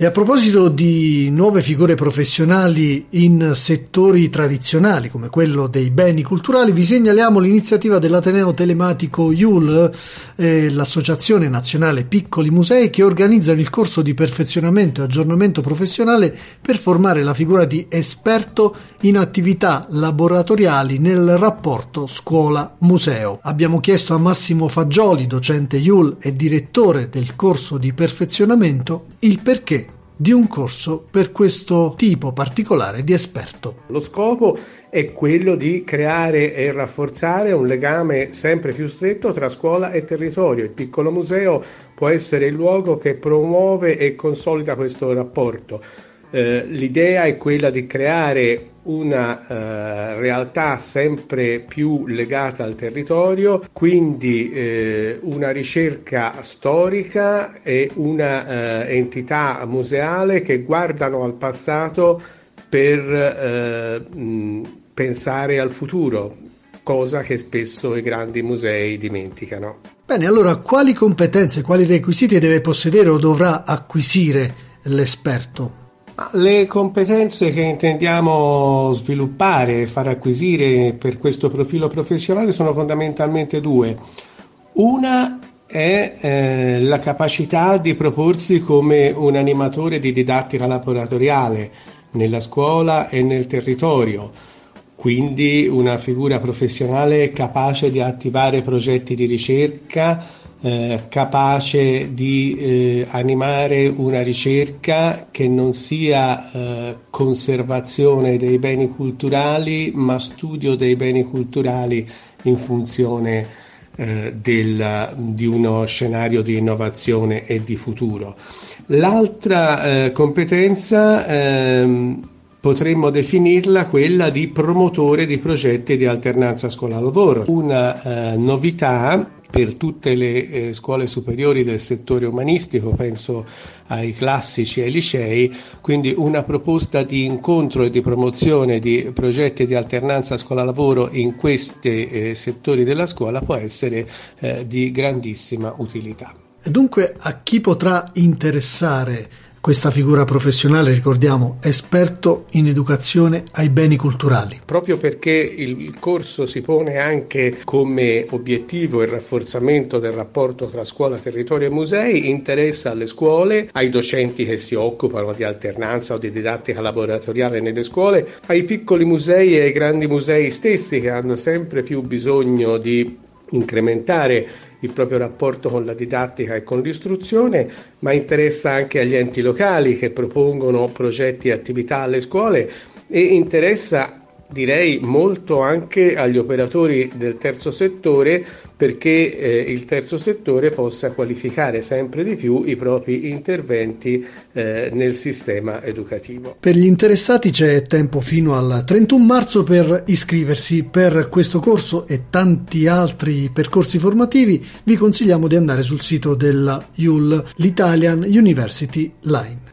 E a proposito di nuove figure professionali in settori tradizionali come quello dei beni culturali, vi segnaliamo l'iniziativa dell'Ateneo Telematico IUL, eh, l'Associazione Nazionale Piccoli Musei, che organizzano il corso di perfezionamento e aggiornamento professionale per formare la figura di esperto in attività laboratoriali nel rapporto scuola-museo. Abbiamo chiesto a Massimo Fagioli, docente IUL e direttore del corso di perfezionamento, il perché di un corso per questo tipo particolare di esperto. Lo scopo è quello di creare e rafforzare un legame sempre più stretto tra scuola e territorio. Il piccolo museo può essere il luogo che promuove e consolida questo rapporto. Eh, l'idea è quella di creare una eh, realtà sempre più legata al territorio, quindi eh, una ricerca storica e una eh, entità museale che guardano al passato per eh, mh, pensare al futuro, cosa che spesso i grandi musei dimenticano. Bene, allora quali competenze, quali requisiti deve possedere o dovrà acquisire l'esperto? Le competenze che intendiamo sviluppare e far acquisire per questo profilo professionale sono fondamentalmente due. Una è eh, la capacità di proporsi come un animatore di didattica laboratoriale nella scuola e nel territorio, quindi una figura professionale capace di attivare progetti di ricerca eh, capace di eh, animare una ricerca che non sia eh, conservazione dei beni culturali, ma studio dei beni culturali in funzione eh, del, di uno scenario di innovazione e di futuro. L'altra eh, competenza ehm, potremmo definirla quella di promotore di progetti di alternanza scuola-lavoro. Una novità per tutte le eh, scuole superiori del settore umanistico, penso ai classici e ai licei, quindi una proposta di incontro e di promozione di progetti di alternanza scuola-lavoro in questi eh, settori della scuola può essere eh, di grandissima utilità. Dunque a chi potrà interessare questa figura professionale, ricordiamo, esperto in educazione ai beni culturali. Proprio perché il corso si pone anche come obiettivo il rafforzamento del rapporto tra scuola, territorio e musei, interessa alle scuole, ai docenti che si occupano di alternanza o di didattica laboratoriale nelle scuole, ai piccoli musei e ai grandi musei stessi che hanno sempre più bisogno di incrementare il proprio rapporto con la didattica e con l'istruzione, ma interessa anche agli enti locali che propongono progetti e attività alle scuole e interessa direi molto anche agli operatori del terzo settore perché eh, il terzo settore possa qualificare sempre di più i propri interventi eh, nel sistema educativo. Per gli interessati c'è tempo fino al 31 marzo per iscriversi per questo corso e tanti altri percorsi formativi. Vi consigliamo di andare sul sito della IUL, l'Italian University Line.